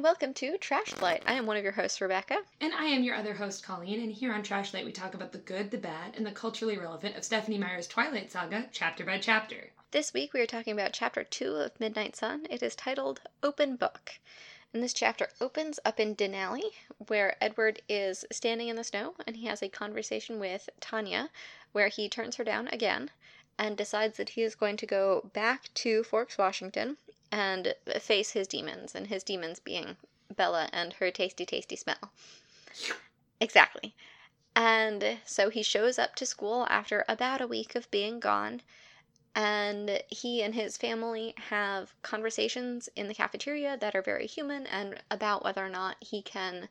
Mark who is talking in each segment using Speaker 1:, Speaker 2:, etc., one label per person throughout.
Speaker 1: and welcome to Trash Light. I am one of your hosts, Rebecca.
Speaker 2: And I am your other host, Colleen, and here on Trash Light we talk about the good, the bad, and the culturally relevant of Stephenie Meyer's Twilight Saga, chapter by chapter.
Speaker 1: This week we are talking about chapter 2 of Midnight Sun. It is titled Open Book. And this chapter opens up in Denali, where Edward is standing in the snow and he has a conversation with Tanya, where he turns her down again and decides that he is going to go back to Forks, Washington, and face his demons, and his demons being Bella and her tasty, tasty smell. Exactly. And so he shows up to school after about a week of being gone, and he and his family have conversations in the cafeteria that are very human and about whether or not he can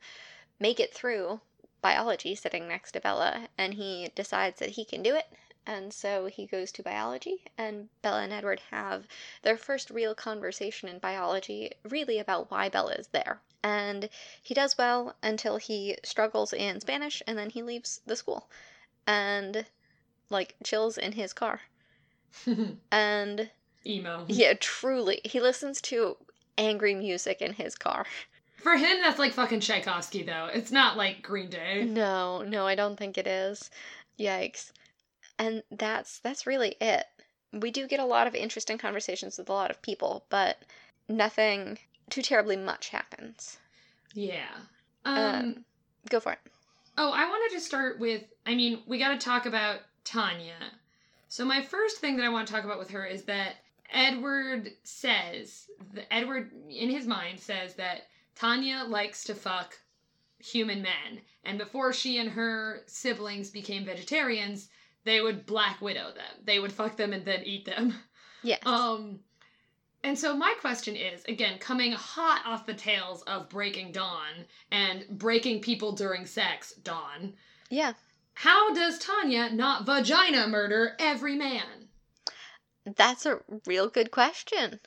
Speaker 1: make it through biology sitting next to Bella, and he decides that he can do it and so he goes to biology, and Bella and Edward have their first real conversation in biology, really about why Bella is there. And he does well until he struggles in Spanish, and then he leaves the school and, like, chills in his car. and.
Speaker 2: Emo.
Speaker 1: Yeah, truly. He listens to angry music in his car.
Speaker 2: For him, that's like fucking Tchaikovsky, though. It's not like Green Day.
Speaker 1: No, no, I don't think it is. Yikes and that's that's really it. We do get a lot of interesting conversations with a lot of people, but nothing too terribly much happens.
Speaker 2: Yeah.
Speaker 1: Um, um go for it.
Speaker 2: Oh, I wanted to start with I mean, we got to talk about Tanya. So my first thing that I want to talk about with her is that Edward says, the, Edward in his mind says that Tanya likes to fuck human men. And before she and her siblings became vegetarians, they would Black Widow them. They would fuck them and then eat them.
Speaker 1: Yes.
Speaker 2: Um, and so my question is, again, coming hot off the tails of Breaking Dawn and breaking people during sex, Dawn.
Speaker 1: Yeah.
Speaker 2: How does Tanya not vagina murder every man?
Speaker 1: That's a real good question.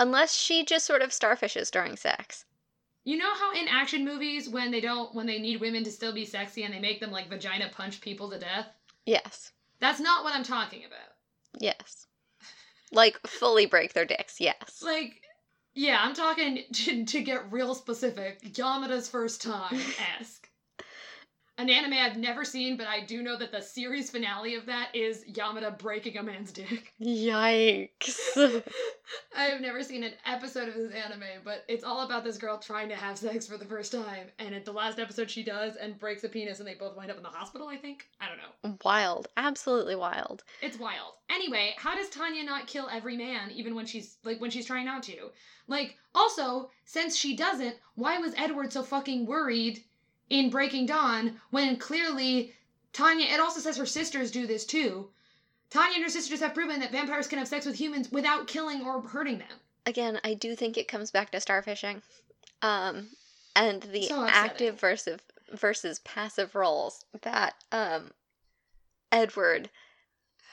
Speaker 1: Unless she just sort of starfishes during sex.
Speaker 2: You know how in action movies when they don't when they need women to still be sexy and they make them like vagina punch people to death?
Speaker 1: Yes.
Speaker 2: That's not what I'm talking about.
Speaker 1: Yes. Like fully break their dicks, yes.
Speaker 2: Like, yeah, I'm talking to, to get real specific. Yamada's first time esque an anime I've never seen, but I do know that the series finale of that is Yamada breaking a man's dick.
Speaker 1: Yikes.
Speaker 2: I have never seen an episode of this anime, but it's all about this girl trying to have sex for the first time. And at the last episode, she does and breaks a penis, and they both wind up in the hospital, I think. I don't know.
Speaker 1: Wild. Absolutely wild.
Speaker 2: It's wild. Anyway, how does Tanya not kill every man, even when she's, like, when she's trying not to? Like, also, since she doesn't, why was Edward so fucking worried? In Breaking Dawn when clearly Tanya, it also says her sisters do this too. Tanya and her sisters have proven that vampires can have sex with humans without killing or hurting them.
Speaker 1: Again, I do think it comes back to starfishing. Um, and the so active versus versus passive roles that um Edward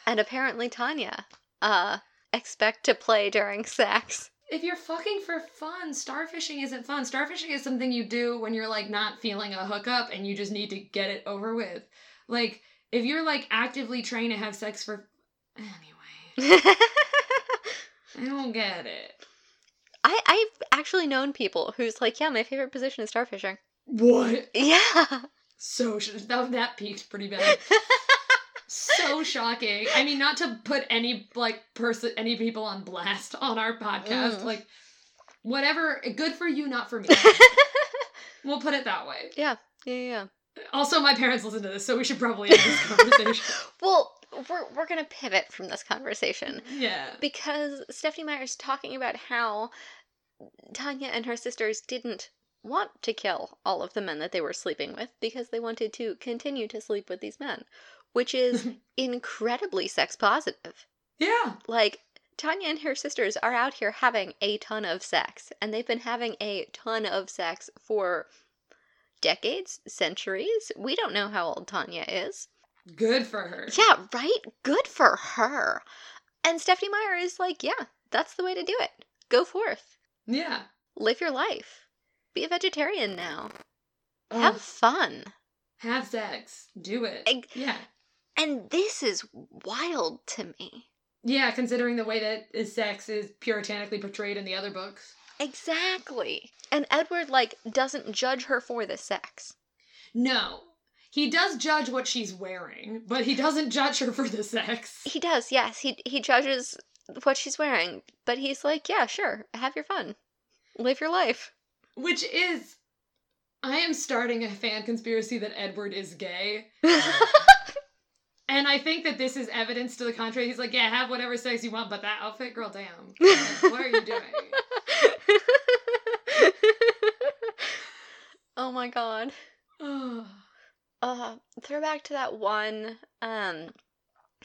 Speaker 1: and apparently Tanya uh expect to play during sex
Speaker 2: if you're fucking for fun, starfishing isn't fun. Starfishing is something you do when you're like not feeling a hookup and you just need to get it over with. Like if you're like actively trying to have sex for anyway. I don't get it.
Speaker 1: I I've actually known people who's like, yeah, my favorite position is starfishing.
Speaker 2: What?
Speaker 1: Yeah.
Speaker 2: So that that peaked pretty bad so shocking. I mean, not to put any like person, any people on blast on our podcast. Mm. Like, whatever. Good for you, not for me. we'll put it that way.
Speaker 1: Yeah. Yeah. Yeah.
Speaker 2: Also, my parents listen to this, so we should probably end this conversation.
Speaker 1: well, we're we're gonna pivot from this conversation.
Speaker 2: Yeah.
Speaker 1: Because Stephenie Meyer's talking about how Tanya and her sisters didn't want to kill all of the men that they were sleeping with because they wanted to continue to sleep with these men, which is incredibly sex positive.
Speaker 2: Yeah.
Speaker 1: Like, Tanya and her sisters are out here having a ton of sex, and they've been having a ton of sex for decades, centuries. We don't know how old Tanya is.
Speaker 2: Good for her.
Speaker 1: Yeah, right? Good for her. And Stephenie Meyer is like, yeah, that's the way to do it. Go forth.
Speaker 2: Yeah.
Speaker 1: Live your life. Be a vegetarian now. Have fun.
Speaker 2: Have sex. Do it. yeah.
Speaker 1: And this is wild to me.
Speaker 2: Yeah, considering the way that sex is puritanically portrayed in the other books.
Speaker 1: Exactly. And Edward like doesn't judge her for the sex.
Speaker 2: No. He does judge what she's wearing, but he doesn't judge her for the sex.
Speaker 1: He does, yes. He he judges what she's wearing, but he's like, yeah, sure, have your fun, live your life.
Speaker 2: Which is. I am starting a fan conspiracy that Edward is gay. Um, And I think that this is evidence to the contrary. He's like, yeah, have whatever sex you want, but that outfit, girl, damn. what are you doing?
Speaker 1: oh my god. Uh, throwback to that one. Um,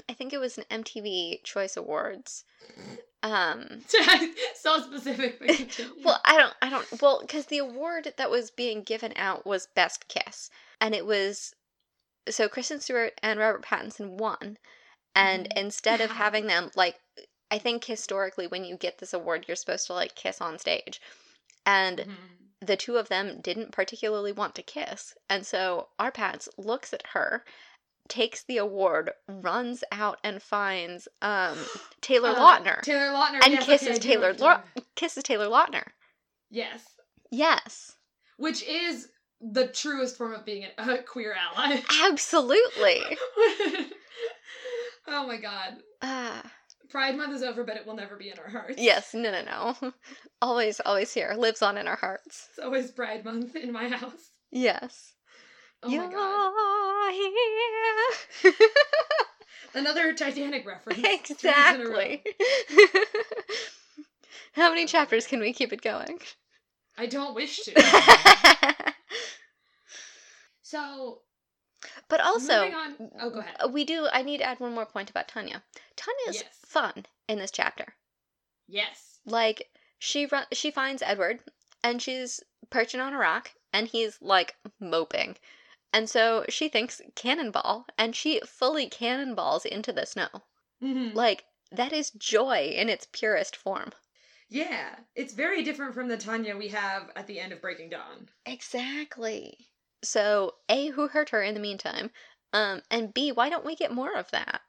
Speaker 1: I think it was an MTV Choice Awards. Um,
Speaker 2: so specific.
Speaker 1: well, I don't, I don't, well, because the award that was being given out was Best Kiss, and it was so Kristen Stewart and Robert Pattinson won, and
Speaker 2: Mhm.
Speaker 1: instead of having them like, I think historically when you get this award, you're supposed to like kiss on stage, and
Speaker 2: Mhm.
Speaker 1: the two of them didn't particularly want to kiss. And so RPattz looks at her, takes the award, runs out and finds um Taylor
Speaker 2: Uh,
Speaker 1: Lautner.
Speaker 2: Taylor Lautner.
Speaker 1: and
Speaker 2: yes,
Speaker 1: kisses
Speaker 2: okay,
Speaker 1: Taylor
Speaker 2: know
Speaker 1: Lau-
Speaker 2: what you're-
Speaker 1: kisses Taylor Lautner.
Speaker 2: Yes.
Speaker 1: Yes.
Speaker 2: Which is the truest form of being a, queer ally.
Speaker 1: Absolutely.
Speaker 2: oh my god.
Speaker 1: Ah.
Speaker 2: Pride Month is over, but it will never be in our hearts.
Speaker 1: yes, no no no. always always here. Lives on in our hearts.
Speaker 2: It's always Pride Month in my house.
Speaker 1: Yes.
Speaker 2: Oh
Speaker 1: You're
Speaker 2: my god.
Speaker 1: here.
Speaker 2: Another Titanic reference. two weeks in a row.
Speaker 1: exactly. How many chapters can we keep it going?
Speaker 2: I don't wish to. So,
Speaker 1: but also,
Speaker 2: on. Oh, go ahead.
Speaker 1: we do. I need to add one more point about Tanya. Tanya's
Speaker 2: Yes.
Speaker 1: fun in this chapter.
Speaker 2: Yes.
Speaker 1: Like she run, she finds Edward, and she's perching on a rock, and he's like moping, and so she thinks cannonball, and she fully cannonballs into the snow.
Speaker 2: Mhm.
Speaker 1: Like that is joy in its purest form.
Speaker 2: Yeah, it's very different from the Tanya we have at the end of Breaking Dawn.
Speaker 1: Exactly. So a who hurt her in the meantime, um, and b why don't we get more of that?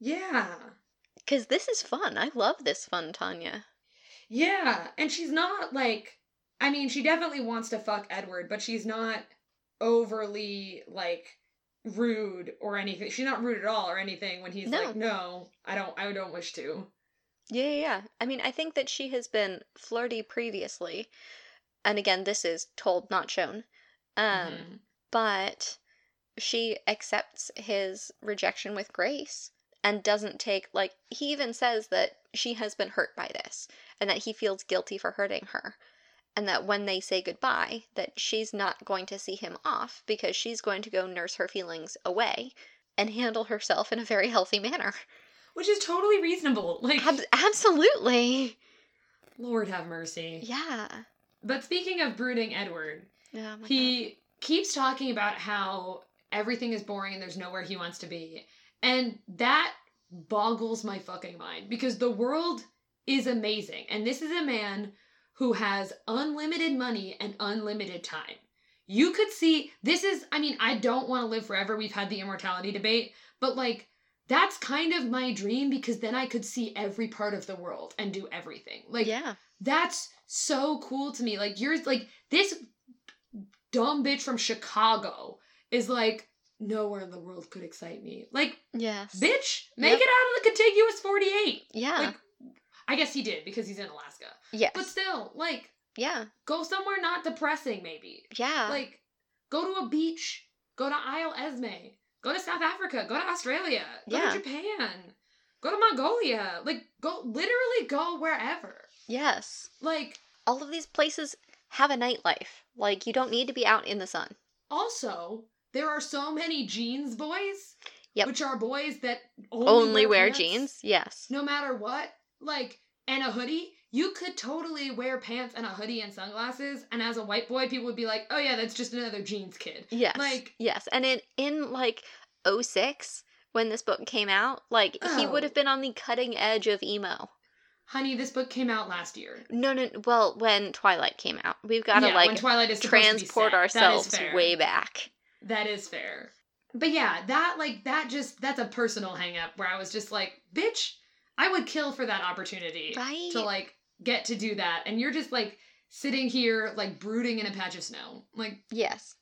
Speaker 2: Yeah.
Speaker 1: Because this is fun. I love this fun Tanya.
Speaker 2: Yeah, and she's not like I mean, she definitely wants to fuck Edward, but she's not overly like rude or anything. She's not rude at all or anything when he's
Speaker 1: No.
Speaker 2: like, "No, I don't I don't wish to."
Speaker 1: Yeah, yeah, yeah. I mean, I think that she has been flirty previously, and again, this is told, not shown. Um,
Speaker 2: Mhm.
Speaker 1: but she accepts his rejection with grace and doesn't take like he even says that she has been hurt by this and that he feels guilty for hurting her and that when they say goodbye that she's not going to see him off because she's going to go nurse her feelings away and handle herself in a very healthy manner.
Speaker 2: Which is totally reasonable. Like
Speaker 1: Ab- absolutely.
Speaker 2: Lord have mercy.
Speaker 1: Yeah.
Speaker 2: But speaking of brooding Edward,
Speaker 1: Oh my God.
Speaker 2: he keeps talking about how everything is boring and there's nowhere he wants to be. And that boggles my fucking mind because the world is amazing. And this is a man who has unlimited money and unlimited time. You could see this is, I mean, I don't want to live forever. We've had the immortality debate, but like, that's kind of my dream because then I could see every part of the world and do everything. Like,
Speaker 1: yeah.
Speaker 2: that's so cool to me. Like you're like this dumb bitch from Chicago is like nowhere in the world could excite me. Like
Speaker 1: Yes.
Speaker 2: bitch, make
Speaker 1: Yep.
Speaker 2: it out of the contiguous 48.
Speaker 1: Yeah.
Speaker 2: Like I guess he did because he's in Alaska.
Speaker 1: yes.
Speaker 2: But still, like
Speaker 1: yeah.
Speaker 2: go somewhere not depressing maybe.
Speaker 1: Yeah.
Speaker 2: Like go to a beach, go to Isle Esme, go to South Africa, go to Australia, go
Speaker 1: Yeah.
Speaker 2: to Japan, go to Mongolia. Like go literally go wherever.
Speaker 1: yes.
Speaker 2: Like
Speaker 1: All of these places have a nightlife. Like you don't need to be out in the sun.
Speaker 2: Also, there are so many jeans boys,
Speaker 1: Yep.
Speaker 2: which are boys that only,
Speaker 1: Only wear
Speaker 2: pants,
Speaker 1: jeans. Yes.
Speaker 2: no matter what. Like, and a hoodie. You could totally wear pants and a hoodie and sunglasses, and as a white boy, people would be like, "Oh yeah, that's just another jeans kid."
Speaker 1: Yes.
Speaker 2: Like-
Speaker 1: yes. And in in like 06 when this book came out, like he would
Speaker 2: Oh.
Speaker 1: have been on the cutting edge of emo.
Speaker 2: Honey, this book came out last year.
Speaker 1: No, no. Well, when Twilight came out, we've got to
Speaker 2: yeah,
Speaker 1: like
Speaker 2: Twilight is supposed to be
Speaker 1: transport ourselves
Speaker 2: that is fair.
Speaker 1: way back.
Speaker 2: That is fair. But yeah, that like that just that's a personal hang up where I was just like, bitch, I would kill for that opportunity.
Speaker 1: Right?
Speaker 2: To like get to do that. And you're just like sitting here like brooding in a patch of snow. Like,
Speaker 1: Yes.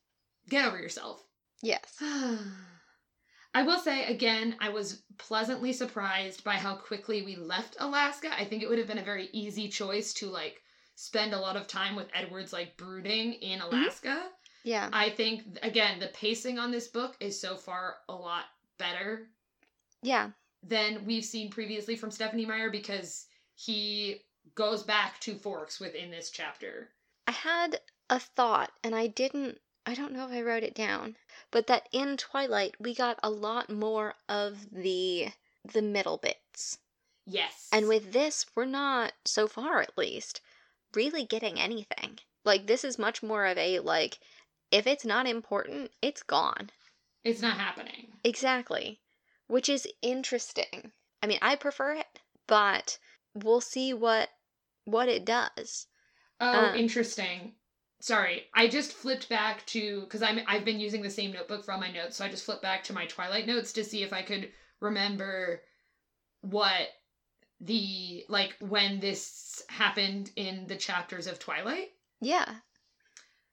Speaker 2: get over yourself.
Speaker 1: Yes.
Speaker 2: I will say again, I was pleasantly surprised by how quickly we left Alaska. I think it would have been a very easy choice to like spend a lot of time with Edward's like brooding in mm-hmm. Alaska.
Speaker 1: Yeah.
Speaker 2: I think again, the pacing on this book is so far a lot better
Speaker 1: Yeah.
Speaker 2: than we've seen previously from Stephenie Meyer because he goes back to Forks within this chapter.
Speaker 1: I had a thought and I didn't I don't know if I wrote it down, but that in Twilight we got a lot more of the the middle bits.
Speaker 2: Yes.
Speaker 1: And with this, we're not so far at least really getting anything. Like this is much more of a like if it's not important, it's gone.
Speaker 2: it's not happening.
Speaker 1: Exactly. Which is interesting. I mean, I prefer it, but we'll see what what it does.
Speaker 2: Oh,
Speaker 1: Um,
Speaker 2: interesting. Sorry, I just flipped back to because I'm I've been using the same notebook for all my notes, so I just flipped back to my Twilight notes to see if I could remember what the like when this happened in the chapters of Twilight.
Speaker 1: Yeah.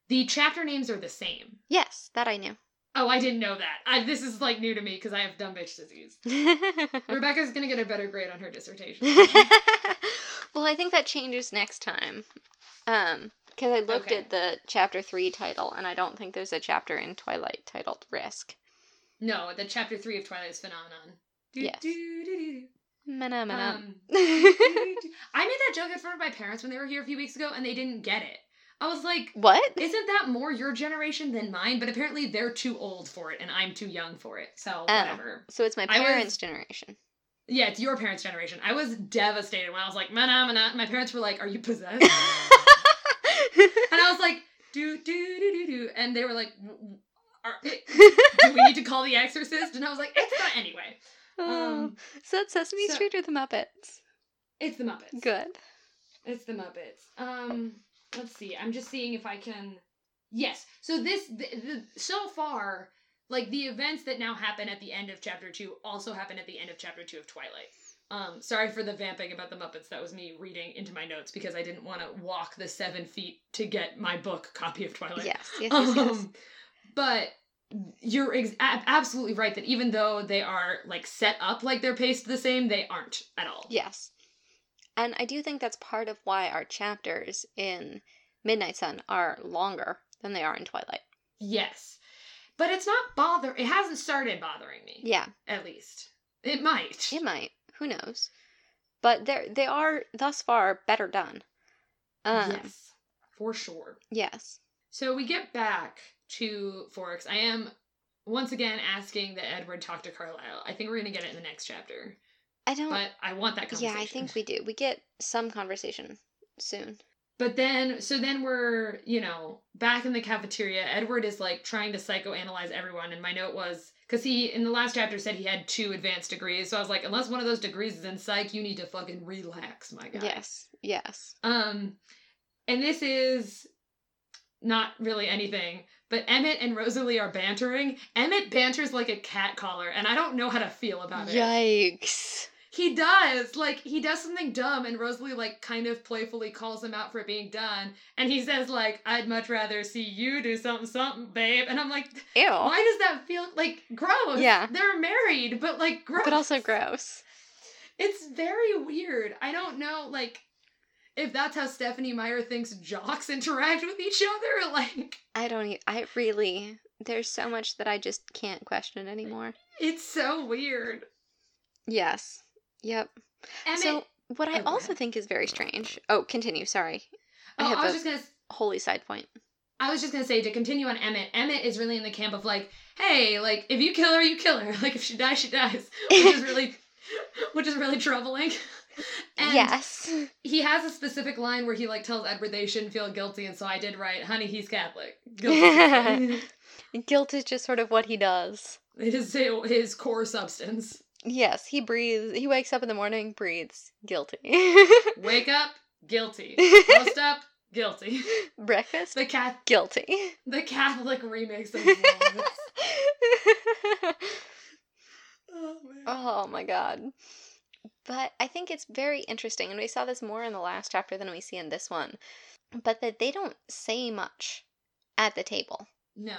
Speaker 2: The chapter names are the same.
Speaker 1: Yes, that I knew.
Speaker 2: Oh, I didn't know that. I, this is like new to me because I have dumb bitch disease. Rebecca's gonna get a better grade on her dissertation.
Speaker 1: well, I think that changes next time. Um, because I looked
Speaker 2: Okay.
Speaker 1: at the chapter three title, and I don't think there's a chapter in Twilight titled Risk.
Speaker 2: no, the chapter three of Twilight is Phenomenon. Do,
Speaker 1: Yes.
Speaker 2: do, do.
Speaker 1: Mana mana.
Speaker 2: Um, I made that joke in front of my parents when they were here a few weeks ago, and they didn't get it. I was like,
Speaker 1: what?
Speaker 2: "Isn't that more your generation than mine?" But apparently, they're too old for it, and I'm too young for it. So
Speaker 1: Oh.
Speaker 2: whatever.
Speaker 1: So it's my
Speaker 2: I was-
Speaker 1: parents' generation.
Speaker 2: Yeah, it's your parents' generation. I was devastated when I was like, "Mana mana." My parents were like, "Are you possessed?" and I was like, "Do do do do do," and they were like, "W- w- are, "Do we need to call the exorcist?" And I was like, "It's not anyway."
Speaker 1: Oh,
Speaker 2: Um,
Speaker 1: so it's Sesame
Speaker 2: so-
Speaker 1: Street or the Muppets?
Speaker 2: it's the Muppets.
Speaker 1: Good.
Speaker 2: It's the Muppets. Um, let's see. I'm just seeing if I can. Yes. So this, the, the, so far, like the events that now happen at the end of chapter two also happen at the end of chapter two of Twilight. Um, sorry for the vamping about the Muppets. That was me reading into my notes because I didn't want to walk the seven feet to get my book copy of Twilight.
Speaker 1: Yes, yes, yes, yes.
Speaker 2: Um, but you're ex- absolutely right that even though they are like set up like they're paced the same, they aren't at all.
Speaker 1: Yes. And I do think that's part of why our chapters in Midnight Sun are longer than they are in Twilight.
Speaker 2: Yes. But it's not bother it hasn't started bothering me.
Speaker 1: Yeah,
Speaker 2: At least. It might.
Speaker 1: it might. Who knows? But they they are thus far better done. Um,
Speaker 2: yes. For sure.
Speaker 1: Yes.
Speaker 2: So we get back to Forks. I am once again asking that Edward talk to Carlisle. I think we're gonna get it in the next chapter.
Speaker 1: I don't.
Speaker 2: But I want that conversation.
Speaker 1: yeah, I think we do. We get some conversation soon.
Speaker 2: But then, so then we're, you know, back in the cafeteria. Edward is like trying to psychoanalyze everyone. And my note was, because he, in the last chapter, said he had two advanced degrees. So I was like, unless one of those degrees is in psych, you need to fucking relax, my guy.
Speaker 1: Yes. Yes.
Speaker 2: Um, and this is not really anything, but Emmett and Rosalie are bantering. Emmett banters like a cat caller, and I don't know how to feel about it.
Speaker 1: Yikes.
Speaker 2: He does. Like he does something dumb and Rosalie like kind of playfully calls him out for it being done. And he says like, "I'd much rather see you do something something, babe." And I'm like,
Speaker 1: Ew.
Speaker 2: "Why does that feel like gross?"
Speaker 1: Yeah.
Speaker 2: They're married, but like gross.
Speaker 1: But also gross.
Speaker 2: It's very weird. I don't know like if that's how Stephenie Meyer thinks jocks interact with each other like
Speaker 1: I don't I really there's so much that I just can't question anymore.
Speaker 2: it's so weird.
Speaker 1: Yes. Yep.
Speaker 2: Emmett
Speaker 1: So what I
Speaker 2: Oh,
Speaker 1: also think is very strange. Oh, continue. Sorry. I
Speaker 2: Oh,
Speaker 1: have
Speaker 2: I was
Speaker 1: a
Speaker 2: just going to
Speaker 1: holy side point.
Speaker 2: I was just gonna say to continue on Emmett. Emmett is really in the camp of like, hey, like if you kill her, you kill her. Like if she dies, she dies, which is really, which is really troubling. And
Speaker 1: yes.
Speaker 2: he has a specific line where he like tells Edward they shouldn't feel guilty, and so I did right, honey. He's Catholic. Guilty.
Speaker 1: Guilt is just sort of what he does.
Speaker 2: it is his core substance.
Speaker 1: Yes, he breathes. He wakes up in the morning, breathes, guilty.
Speaker 2: Wake up, guilty. Post up, guilty.
Speaker 1: Breakfast,
Speaker 2: The cat,
Speaker 1: guilty.
Speaker 2: the Catholic remix of. Oh man.
Speaker 1: oh my god. But I think it's very interesting, and we saw this more in the last chapter than we see in this one. but that they don't say much at the table,
Speaker 2: No.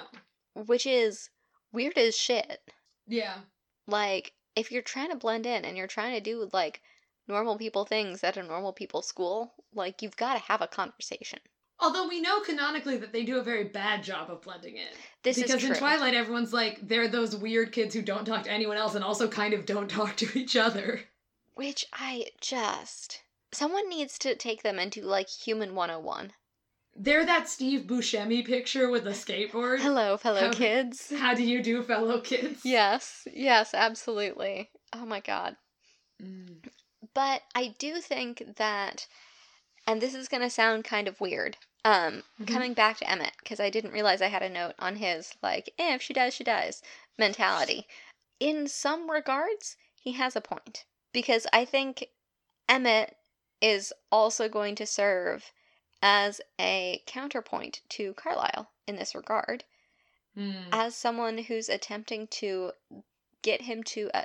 Speaker 1: which is weird as shit.
Speaker 2: Yeah.
Speaker 1: Like, if you're trying to blend in and you're trying to do like normal people things at a normal people school, like you've got to have a conversation.
Speaker 2: Although we know canonically that they do a very bad job of blending in.
Speaker 1: This
Speaker 2: because
Speaker 1: is true.
Speaker 2: in Twilight, everyone's like, they're those weird kids who don't talk to anyone else and also kind of don't talk to each other.
Speaker 1: Which I just. Someone needs to take them into like Human 101.
Speaker 2: They're that Steve Buscemi picture with the skateboard.
Speaker 1: Hello, fellow
Speaker 2: How-
Speaker 1: kids.
Speaker 2: How do you do, fellow kids?
Speaker 1: Yes, yes, absolutely. Oh my god.
Speaker 2: Mm.
Speaker 1: But I do think that, and this is going to sound kind of weird, um,
Speaker 2: Mhm.
Speaker 1: coming back to Emmett, because I didn't realize I had a note on his, like, eh, if she dies, she dies mentality. In some regards, he has a point. Because I think Emmett is also going to serve as a counterpoint to Carlisle in this regard,
Speaker 2: Mm.
Speaker 1: as someone who's attempting to get him to uh,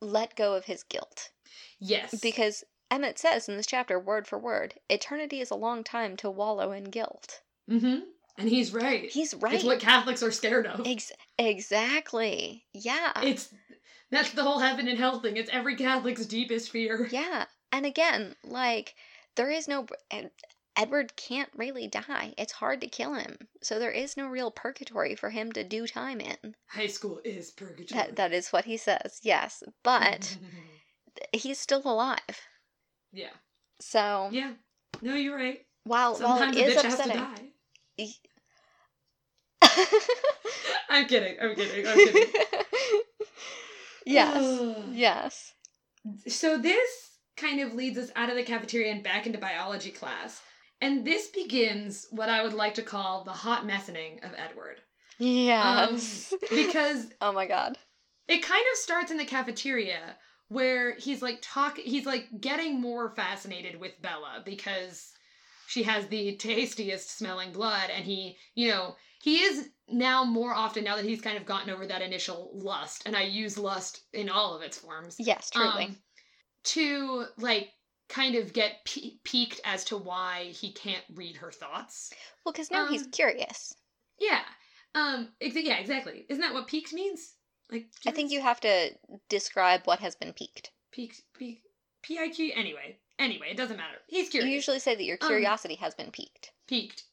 Speaker 1: let go of his guilt.
Speaker 2: yes.
Speaker 1: Because Emmett says in this chapter, word for word, eternity is a long time to wallow in guilt.
Speaker 2: hmm And he's right.
Speaker 1: He's right.
Speaker 2: It's what Catholics are scared of.
Speaker 1: Ex- exactly. Yeah.
Speaker 2: It's that's the whole heaven and hell thing. It's every Catholic's deepest fear.
Speaker 1: yeah. And again, like, there is no. Ed- Edward can't really die. It's hard to kill him. So there is no real purgatory for him to do time in.
Speaker 2: High school is purgatory.
Speaker 1: That that is what he says. Yes, but he's still alive.
Speaker 2: yeah.
Speaker 1: So
Speaker 2: Yeah. No, you're right.
Speaker 1: while while
Speaker 2: Sometimes
Speaker 1: it
Speaker 2: a
Speaker 1: is
Speaker 2: bitch has to
Speaker 1: upsetting,
Speaker 2: die. I'm kidding. I'm kidding. I'm kidding.
Speaker 1: yes. yes.
Speaker 2: So this kind of leads us out of the cafeteria and back into biology class. And this begins what I would like to call the hot messing of Edward.
Speaker 1: Yes.
Speaker 2: Because
Speaker 1: oh my god.
Speaker 2: it kind of starts in the cafeteria where he's like talk he's like getting more fascinated with Bella because she has the tastiest smelling blood and he, you know, he is now more often now that he's kind of gotten over that initial lust and I use lust in all of its forms.
Speaker 1: Yes, truly.
Speaker 2: um, to like kind of get pe- peaked as to why he can't read her thoughts.
Speaker 1: well, because now he's
Speaker 2: um,
Speaker 1: curious.
Speaker 2: Yeah. Um ex- yeah, exactly. Isn't that what peaked means? Like
Speaker 1: I think you have to describe what has been piqued.
Speaker 2: peaked peak PIQ anyway. Anyway, it doesn't matter. He's
Speaker 1: You
Speaker 2: curious.
Speaker 1: usually say that your
Speaker 2: Um,
Speaker 1: curiosity has been piqued.
Speaker 2: peaked.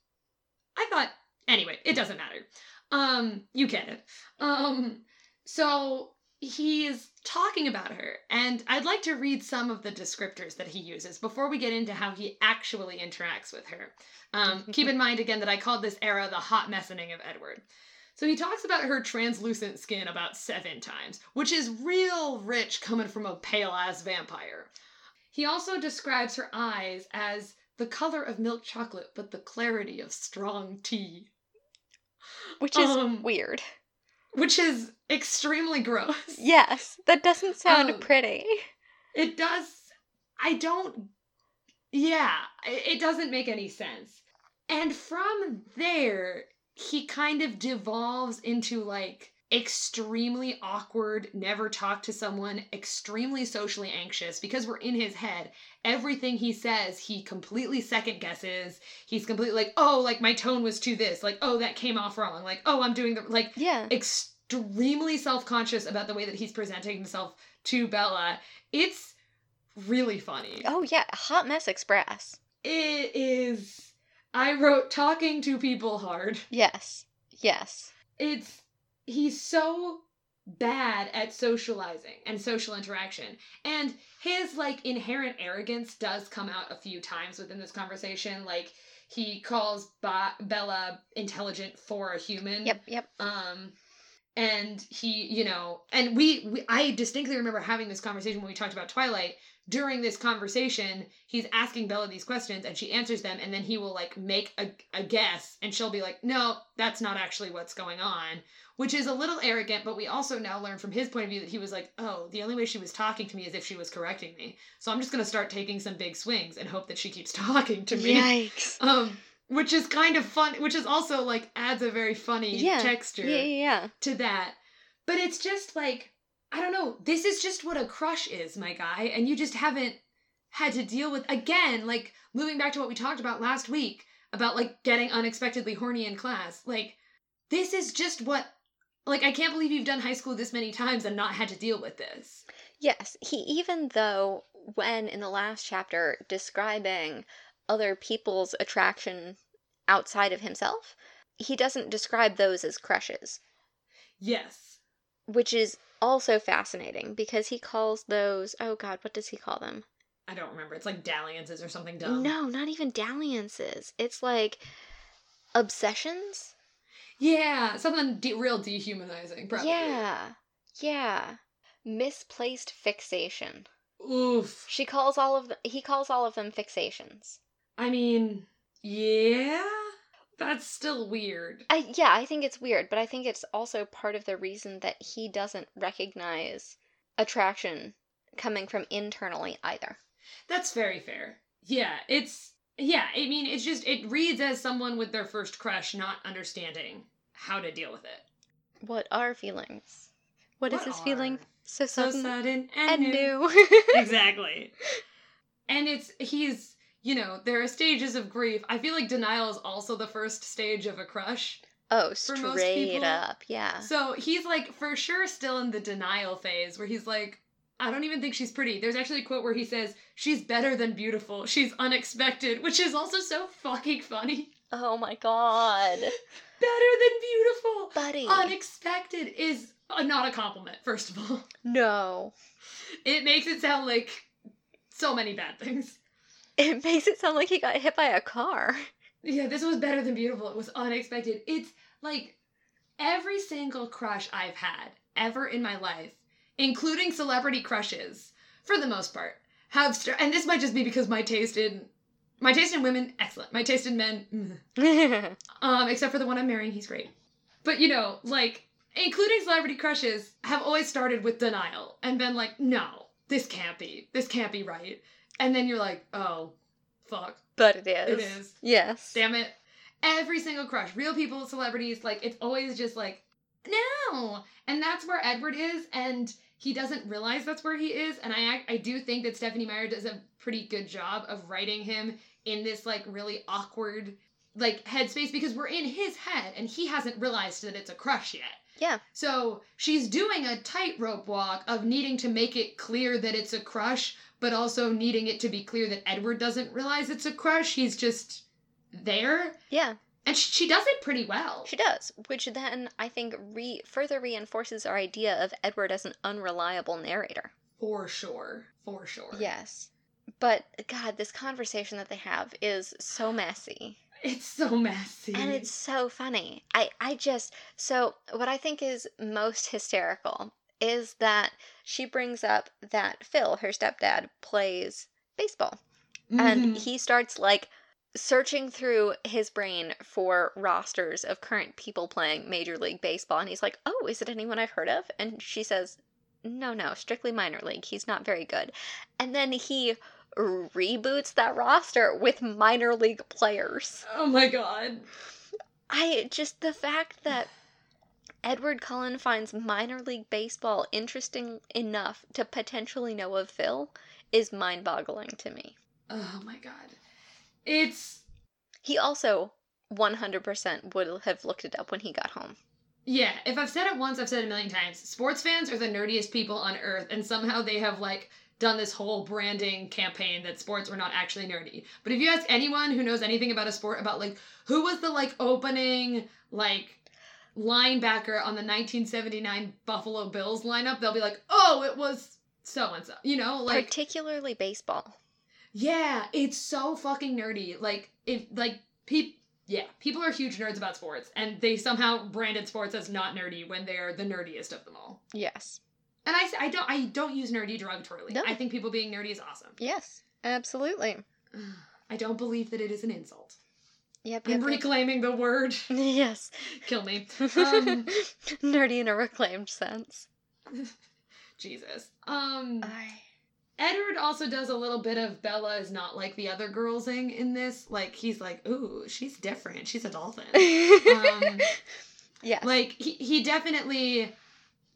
Speaker 2: I thought anyway, it doesn't matter. Um you get it. Um so he is talking about her and I'd like to read some of the descriptors that he uses before we get into how he actually interacts with her. Um keep in mind again that I called this era the hot messening of Edward. So he talks about her translucent skin about seven times, which is real rich coming from a pale ass vampire. He also describes her eyes as the color of milk chocolate, but the clarity of strong tea,
Speaker 1: Which is
Speaker 2: um,
Speaker 1: weird.
Speaker 2: Which is extremely gross.
Speaker 1: Yes, that doesn't sound
Speaker 2: Um,
Speaker 1: pretty.
Speaker 2: It does. I don't. Yeah, it it doesn't make any sense. And from there, he kind of devolves into like extremely awkward, never talk to someone, extremely socially anxious because we're in his head. Everything he says, he completely second guesses. He's completely like, oh, like my tone was too this, like, oh, that came off wrong, like, oh, I'm doing the, like,
Speaker 1: Yeah.
Speaker 2: extremely self-conscious about the way that he's presenting himself to Bella. It's really funny.
Speaker 1: Oh yeah, Hot Mess Express.
Speaker 2: It is I wrote talking to people hard.
Speaker 1: Yes. Yes.
Speaker 2: It's he's so bad at socializing and social interaction. And his like inherent arrogance does come out a few times within this conversation like he calls ba- Bella intelligent for a human.
Speaker 1: Yep, yep.
Speaker 2: um and he you know and we, we i distinctly remember having this conversation when we talked about twilight during this conversation he's asking bella these questions and she answers them and then he will like make a, a guess and she'll be like no that's not actually what's going on which is a little arrogant but we also now learn from his point of view that he was like oh the only way she was talking to me is if she was correcting me so i'm just going to start taking some big swings and hope that she keeps talking to me
Speaker 1: Yikes.
Speaker 2: um which is kind of fun which is also like adds a very funny
Speaker 1: Yeah.
Speaker 2: texture
Speaker 1: Yeah, yeah, yeah.
Speaker 2: to that. But it's just like, I don't know, this is just what a crush is, my guy, and you just haven't had to deal with again, like moving back to what we talked about last week about like getting unexpectedly horny in class. Like, this is just what. Like, I can't believe you've done high school this many times and not had to deal with this.
Speaker 1: Yes, he even though when in the last chapter describing other people's attraction outside of himself, he doesn't describe those as crushes,
Speaker 2: Yes.
Speaker 1: which is also fascinating because he calls those, oh god, what does he call them?
Speaker 2: I don't remember. It's like dalliances or something dumb.
Speaker 1: No, not even dalliances. It's like obsessions.
Speaker 2: Yeah, something de- real dehumanizing. Probably.
Speaker 1: Yeah. Yeah. Misplaced fixation.
Speaker 2: Oof.
Speaker 1: She calls all of them, he calls all of them fixations.
Speaker 2: I mean, yeah. That's still weird.
Speaker 1: I yeah, I think it's weird, but I think it's also part of the reason that he doesn't recognize attraction coming from internally either.
Speaker 2: That's very fair. Yeah, it's yeah, I mean it's just it reads as someone with their first crush not understanding how to deal with it.
Speaker 1: What are feelings? what is this feeling? So
Speaker 2: So
Speaker 1: sudden
Speaker 2: sudden and,
Speaker 1: and
Speaker 2: new.
Speaker 1: new.
Speaker 2: exactly. And it's he's you know, there are stages of grief. I feel like denial is also the first stage of a crush.
Speaker 1: oh,
Speaker 2: For most
Speaker 1: straight
Speaker 2: people-
Speaker 1: up. Yeah.
Speaker 2: So he's like for sure still in the denial phase where he's like, I don't even think she's pretty. There's actually a quote where he says, She's better than beautiful. She's unexpected, which is also so fucking funny.
Speaker 1: Oh my god.
Speaker 2: Better than beautiful.
Speaker 1: Buddy.
Speaker 2: Unexpected is not a compliment, first of all.
Speaker 1: no.
Speaker 2: It makes it sound like so many bad things.
Speaker 1: It makes it sound like he got hit by a car.
Speaker 2: Yeah, this was better than beautiful. It was unexpected. It's like every single crush I've had ever in my life, including celebrity crushes, for the most part, have st- and this might just be because my taste in my taste in women excellent. My taste in men, mm. um, except for the one I'm marrying, he's great. But you know, like including celebrity crushes, have always started with denial and been like, no, this can't be, this can't be right. And then you're like, oh, fuck,
Speaker 1: but it is.
Speaker 2: it is.
Speaker 1: Yes.
Speaker 2: Damn it. Every single crush, real people, celebrities, like it's always just like, no. And that's where Edward is, and he doesn't realize that's where he is. And I I do think that Stephenie Meyer does a pretty good job of writing him in this like really awkward like headspace because we're in his head and he hasn't realized that it's a crush yet.
Speaker 1: Yeah.
Speaker 2: So she's doing a tightrope walk of needing to make it clear that it's a crush, but also needing it to be clear that Edward doesn't realize it's a crush. He's just there.
Speaker 1: Yeah.
Speaker 2: And sh- she does it pretty well.
Speaker 1: She does, which then I think re- further reinforces our idea of Edward as an unreliable narrator.
Speaker 2: For sure. For sure.
Speaker 1: Yes. But God, this conversation that they have is so messy.
Speaker 2: It's so messy.
Speaker 1: And it's so funny. I, I just so what I think is most hysterical is that she brings up that Phil, her stepdad, plays baseball. And
Speaker 2: Mhm.
Speaker 1: he starts like searching through his brain for rosters of current people playing Major League Baseball. And he's like, Oh, is it anyone I've heard of? And she says, No, no, strictly minor league. He's not very good. And then he reboots that roster with minor league players.
Speaker 2: Oh my god.
Speaker 1: I just, the fact that Edward Cullen finds minor league baseball interesting enough to potentially know of Phil is mind boggling to me.
Speaker 2: Oh my god. It's
Speaker 1: He also 100% would have looked it up when he got home.
Speaker 2: Yeah, if I've said it once, I've said it a million times. Sports fans are the nerdiest people on earth, and somehow they have like done this whole branding campaign that sports were not actually nerdy. But if you ask anyone who knows anything about a sport about like who was the like opening like linebacker on the 1979 Buffalo Bills lineup, they'll be like, "Oh, it was so and so." You know, like
Speaker 1: Particularly baseball.
Speaker 2: Yeah, it's so fucking nerdy. Like if like peop yeah, people are huge nerds about sports and they somehow branded sports as not nerdy when they are the nerdiest of them all.
Speaker 1: Yes.
Speaker 2: And I, I don't I don't use nerdy derogatorily.
Speaker 1: No.
Speaker 2: I think people being nerdy is awesome.
Speaker 1: Yes. Absolutely.
Speaker 2: I don't believe that it is an insult.
Speaker 1: Yep.
Speaker 2: I'm
Speaker 1: yep, yep.
Speaker 2: reclaiming the word.
Speaker 1: yes.
Speaker 2: Kill me. Um,
Speaker 1: Nerdy in a reclaimed sense.
Speaker 2: Jesus. Um
Speaker 1: I.
Speaker 2: Edward also does a little bit of Bella is not like the other girlsing in this. Like he's like, ooh, she's different. She's a dolphin. Um,
Speaker 1: yes.
Speaker 2: like he, he definitely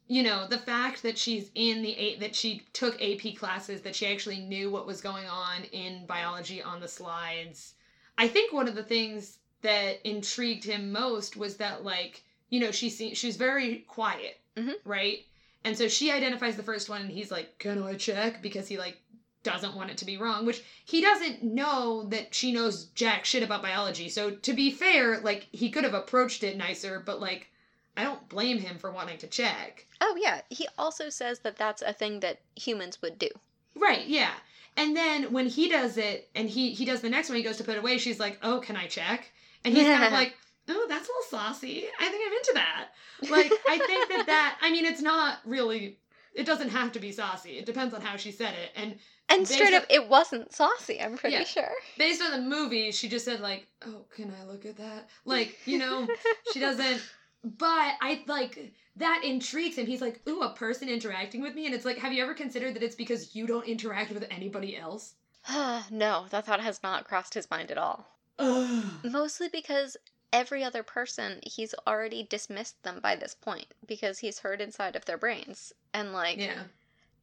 Speaker 2: you know the fact that she's in the eight that she took ap classes that she actually knew what was going on in biology on the slides I think one of the things that intrigued him most was that like you know she se- she's very quiet,
Speaker 1: Mhm.
Speaker 2: right? And so she identifies the first one, and he's like, "Can I check?" Because he like doesn't want it to be wrong, which he doesn't know that she knows jack shit about biology. So to be fair, like he could have approached it nicer, but like I don't blame him for wanting to check.
Speaker 1: Oh yeah, he also says that that's a thing that humans would do.
Speaker 2: Right, yeah. And then when he does it and he he does the next one, he goes to put it away, she's like, "Oh, can I check?" And he's kind of like, "Oh, that's a little saucy. I think I'm into that." Like, I think that that I mean, it's not really it doesn't have to be saucy. It depends on how she said it. And
Speaker 1: And straight up, it wasn't saucy. I'm pretty
Speaker 2: Yeah.
Speaker 1: sure.
Speaker 2: based on the movie, she just said like, "Oh, can I look at that?" Like, you know, she doesn't but I like that intrigues him. He's like, "Ooh, a person interacting with me." And it's like, "Have you ever considered that it's because you don't interact with anybody else?"
Speaker 1: no, that thought has not crossed his mind at all.
Speaker 2: Ugh.
Speaker 1: Mostly because every other person, he's already dismissed them by this point because he's heard inside of their brains and like
Speaker 2: Yeah.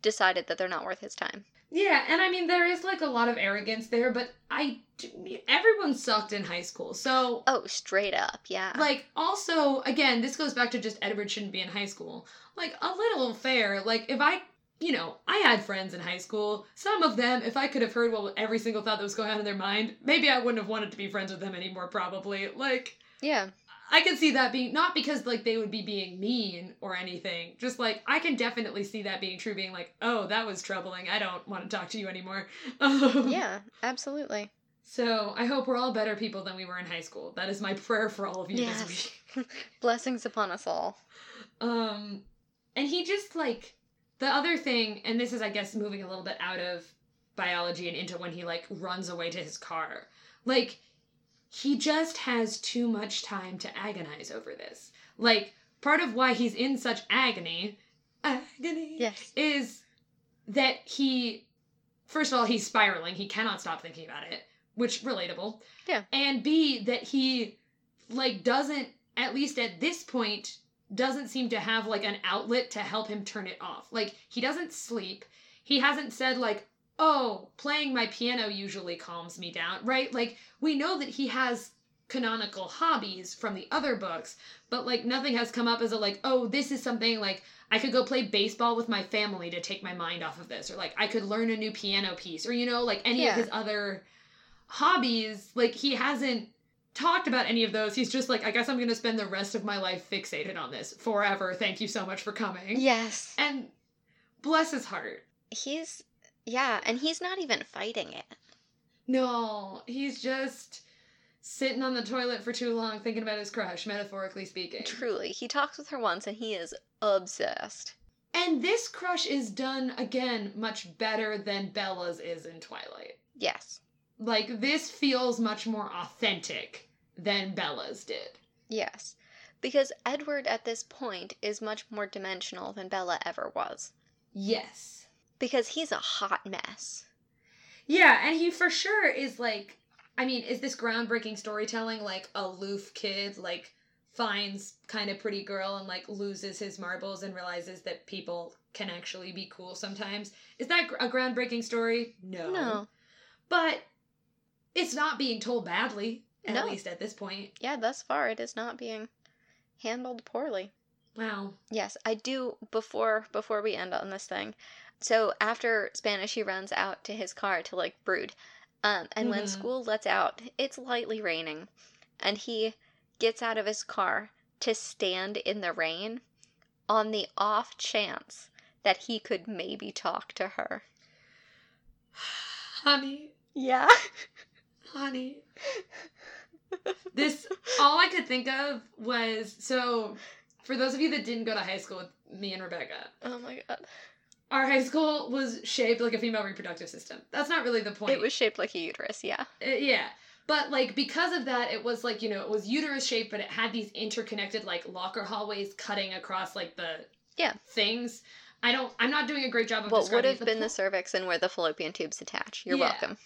Speaker 1: decided that they're not worth his time.
Speaker 2: Yeah, and I mean there is like a lot of arrogance there, but I everyone sucked in high school. So
Speaker 1: Oh, straight up, yeah.
Speaker 2: like also again, this goes back to just Edward shouldn't be in high school. Like a little fair. Like if I you know, I had friends in high school. Some of them, if I could have heard what every single thought that was going on in their mind, maybe I wouldn't have wanted to be friends with them anymore, probably. Like,
Speaker 1: yeah.
Speaker 2: I can see that being not because like they would be being mean or anything. Just like I can definitely see that being true, being like, oh, that was troubling. I don't want to talk to you anymore. Um,
Speaker 1: Yeah, absolutely.
Speaker 2: So I hope we're all better people than we were in high school. That is my prayer for all of you
Speaker 1: Yes.
Speaker 2: this week.
Speaker 1: Blessings upon us all.
Speaker 2: Um, and he just like the other thing, and this is I guess moving a little bit out of biology and into when he like runs away to his car. Like he just has too much time to agonize over this. Like part of why he's in such agony, agony,
Speaker 1: Yes.
Speaker 2: is that he first of all he's spiraling he cannot stop thinking about it which relatable
Speaker 1: Yeah.
Speaker 2: and b that he like doesn't at least at this point doesn't seem to have like an outlet to help him turn it off like he doesn't sleep he hasn't said like oh playing my piano usually calms me down right like we know that he has canonical hobbies from the other books but like nothing has come up as a like oh this is something like I could go play baseball with my family to take my mind off of this, or like I could learn a new piano piece, or you know, like any
Speaker 1: Yeah.
Speaker 2: of his other hobbies. Like he hasn't talked about any of those. He's just like, I guess I'm gonna spend the rest of my life fixated on this forever. Thank you so much for coming.
Speaker 1: Yes.
Speaker 2: And bless his heart.
Speaker 1: He's yeah, and he's not even fighting it.
Speaker 2: No, he's just sitting on the toilet for too long thinking about his crush, metaphorically speaking.
Speaker 1: Truly. He talks with her once and he is obsessed.
Speaker 2: And this crush is done again much better than Bella's is in Twilight.
Speaker 1: Yes.
Speaker 2: Like this feels much more authentic than Bella's did.
Speaker 1: Yes. Because Edward at this point is much more dimensional than Bella ever was.
Speaker 2: Yes.
Speaker 1: Because he's a hot mess.
Speaker 2: Yeah, and he for sure is like I mean, is this groundbreaking storytelling like aloof kid like finds kind of pretty girl and like loses his marbles and realizes that people can actually be cool sometimes? Is that a groundbreaking story? No.
Speaker 1: No.
Speaker 2: But it's not being told badly at
Speaker 1: No.
Speaker 2: least at this point.
Speaker 1: Yeah, thus far it is not being handled poorly.
Speaker 2: Wow.
Speaker 1: Yes, I do before before we end on this thing. So after Spanish he runs out to his car to like brood. Um and when
Speaker 2: Mhm.
Speaker 1: school lets out, it's lightly raining and he gets out of his car to stand in the rain on the off chance that he could maybe talk to her.
Speaker 2: Honey,
Speaker 1: Yeah.
Speaker 2: honey. this all I could think of was so for those of you that didn't go to high school with me and Rebecca,
Speaker 1: Oh my god.
Speaker 2: Our high school was shaped like a female reproductive system. That's not really the point.
Speaker 1: It was shaped like a uterus, yeah.
Speaker 2: Uh, yeah. But like because of that, it was like you know it was uterus shaped, but it had these interconnected like locker hallways cutting across like the
Speaker 1: Yeah.
Speaker 2: things. I don't. I'm not doing a great job of
Speaker 1: What would have
Speaker 2: it.
Speaker 1: been the cervix and where the fallopian tubes attach. You're
Speaker 2: Yeah.
Speaker 1: welcome.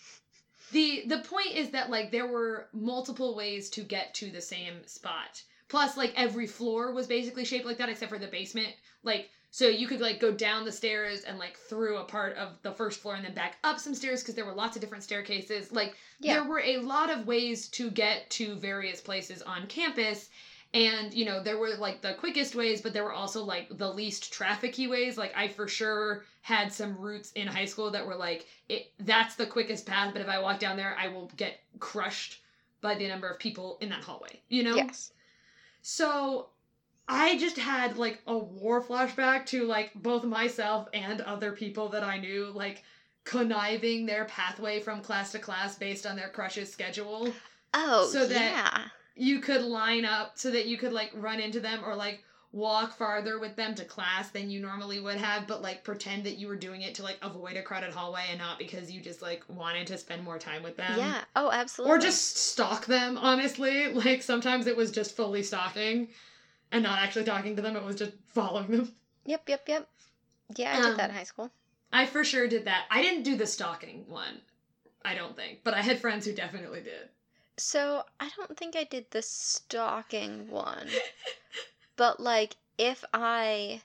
Speaker 2: the the point is that like there were multiple ways to get to the same spot. Plus, like every floor was basically shaped like that except for the basement. Like So you could like go down the stairs and like through a part of the first floor and then back up some stairs because there were lots of different staircases. Like
Speaker 1: Yeah.
Speaker 2: there were a lot of ways to get to various places on campus. And you know, there were like the quickest ways, but there were also like the least trafficy ways. Like I for sure had some routes in high school that were like it that's the quickest path, but if I walk down there, I will get crushed by the number of people in that hallway. You know?
Speaker 1: Yes.
Speaker 2: So I just had like a war flashback to like both myself and other people that I knew, like conniving their pathway from class to class based on their crush's schedule.
Speaker 1: Oh,
Speaker 2: So that-
Speaker 1: yeah.
Speaker 2: You could line up so that you could like run into them or like walk farther with them to class than you normally would have, but like pretend that you were doing it to like avoid a crowded hallway and not because you just like wanted to spend more time with them.
Speaker 1: yeah. Oh, absolutely.
Speaker 2: Or just stalk them, honestly. Like sometimes it was just fully stalking and not actually talking to them, it was just following them.
Speaker 1: Yep, yep, yep. Yeah, I did that
Speaker 2: Um,
Speaker 1: in high school.
Speaker 2: I for sure did that. I didn't do the stalking one, I don't think, but I had friends who definitely did.
Speaker 1: So I don't think I did the stalking one. but like if I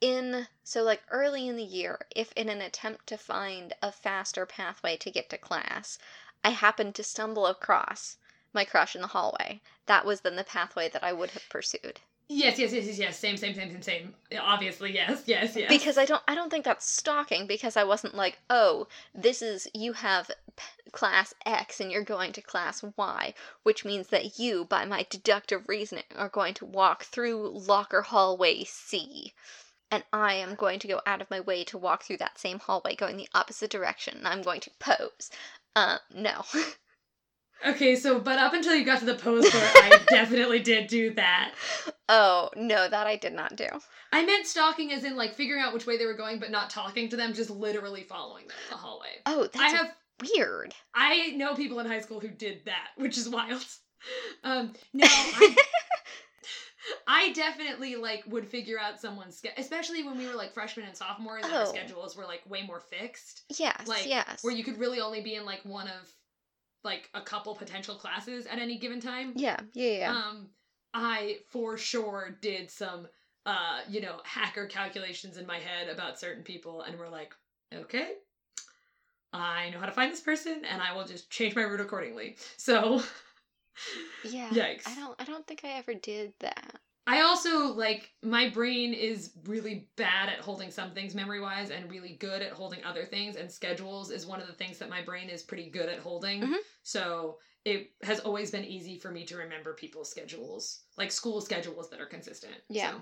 Speaker 1: in so like early in the year, if in an attempt to find a faster pathway to get to class, I happened to stumble across my crush in the hallway, that was then the pathway that I would have pursued.
Speaker 2: Yes, yes, yes, yes, yes. Same, same, same, same, same. Obviously, yes, yes, yes.
Speaker 1: Because I don't I don't think that's stalking because I wasn't like, "Oh, this is you have p- class X and you're going to class Y, which means that you by my deductive reasoning are going to walk through locker hallway C." And I am going to go out of my way to walk through that same hallway going the opposite direction. and I'm going to pose. Uh, no.
Speaker 2: Okay, so but up until you got to the pose part, I definitely did do that.
Speaker 1: oh, no, that I did not do.
Speaker 2: I meant stalking as in like figuring out which way they were going, but not talking to them, just literally following them in the hallway.
Speaker 1: Oh, that's
Speaker 2: I have
Speaker 1: weird.
Speaker 2: I know people in high school who did that, which is wild. Um, no, I, I definitely like would figure out someone's schedule, especially when we were like freshmen and sophomores, and our
Speaker 1: Oh.
Speaker 2: schedules were like way more fixed,
Speaker 1: yes,
Speaker 2: like
Speaker 1: yes.
Speaker 2: where you could really only be in like one of like a couple potential classes at any given time.
Speaker 1: yeah, yeah, yeah.
Speaker 2: Um, I for sure did some, uh, you know, hacker calculations in my head about certain people, and we're like, okay, I know how to find this person, and I will just change my route accordingly. So,
Speaker 1: Yeah.
Speaker 2: Yikes.
Speaker 1: I don't I don't think I ever did that.
Speaker 2: I also like my brain is really bad at holding some things memory wise, and really good at holding other things. And schedules is one of the things that my brain is pretty good at holding.
Speaker 1: Mhm.
Speaker 2: So it has always been easy for me to remember people's schedules, like school schedules that are consistent.
Speaker 1: Yeah.
Speaker 2: So,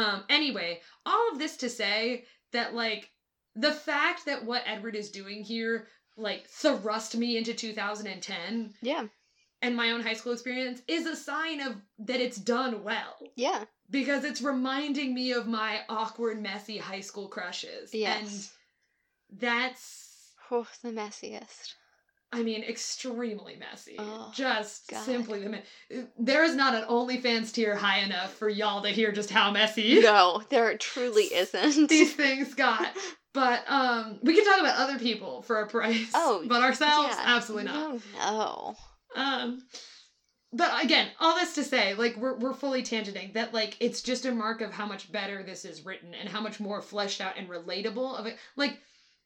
Speaker 2: um. Anyway, all of this to say that like the fact that what Edward is doing here like thrust me into 2010
Speaker 1: Yeah.
Speaker 2: And my own high school experience is a sign of that it's done well
Speaker 1: Yeah.
Speaker 2: because it's reminding me of my awkward messy high school crushes
Speaker 1: Yes.
Speaker 2: and that's
Speaker 1: Oh, the messiest.
Speaker 2: i mean extremely messy
Speaker 1: Oh,
Speaker 2: just
Speaker 1: God.
Speaker 2: simply the me- there is not an onlyfans tier high enough for y'all to hear just how messy
Speaker 1: No, there truly isn't.
Speaker 2: these things got but um we can talk about other people for a price
Speaker 1: Oh,
Speaker 2: but ourselves
Speaker 1: yeah.
Speaker 2: absolutely not
Speaker 1: No, no.
Speaker 2: Um, but again, all this to say, like we're we're fully tangenting that like it's just a mark of how much better this is written and how much more fleshed out and relatable of it. Like,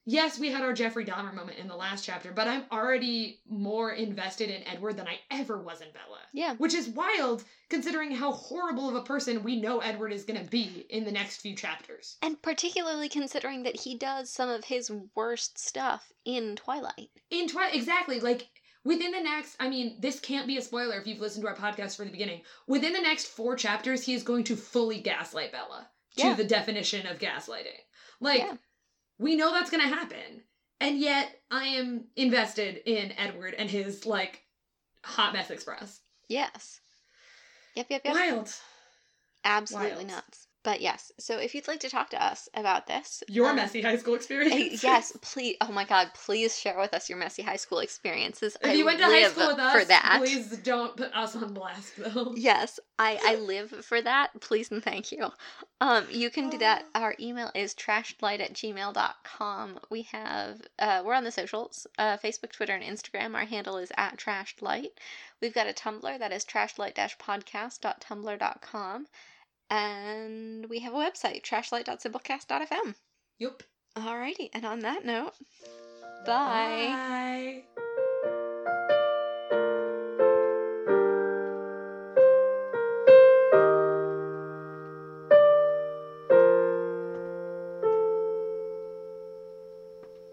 Speaker 2: yes, we had our Jeffrey Dahmer moment in the last chapter, but I'm already more invested in Edward than I ever was in Bella.
Speaker 1: Yeah.
Speaker 2: Which is wild considering how horrible of a person we know Edward is gonna be in the next few chapters.
Speaker 1: And particularly considering that he does some of his worst stuff in Twilight.
Speaker 2: in Twilight, exactly. Like within the next, I mean, this can't be a spoiler if you've listened to our podcast from the beginning. Within the next four chapters, he is going to fully gaslight Bella to
Speaker 1: Yeah.
Speaker 2: the definition of gaslighting. Like,
Speaker 1: Yeah.
Speaker 2: we know that's going to happen, and yet I am invested in Edward and his like hot mess express.
Speaker 1: Yes. Yep, yep, yep.
Speaker 2: Wild.
Speaker 1: Absolutely
Speaker 2: Wild.
Speaker 1: nuts. But yes, so if you'd like to talk to us about this,
Speaker 2: Your
Speaker 1: um,
Speaker 2: messy high school
Speaker 1: eh,
Speaker 2: experience.
Speaker 1: yes, please. Oh my God, please share with us your messy high school experiences.
Speaker 2: If
Speaker 1: I
Speaker 2: you went to high school with us,
Speaker 1: for that.
Speaker 2: please don't put us on blast, though.
Speaker 1: Yes, I I live for that. Please and thank you. Um, you can do that.
Speaker 2: Oh.
Speaker 1: Our email is trashedlight at gmail.com. We have uh we're on the socials, uh Facebook, Twitter, and Instagram. Our handle is at trashedlight. We've got a Tumblr that is trashedlight-podcast.tumblr.com. And we have a website, trashlight.simplecast.fm.
Speaker 2: Yup.
Speaker 1: Alrighty, and on that note, bye.
Speaker 2: Bye.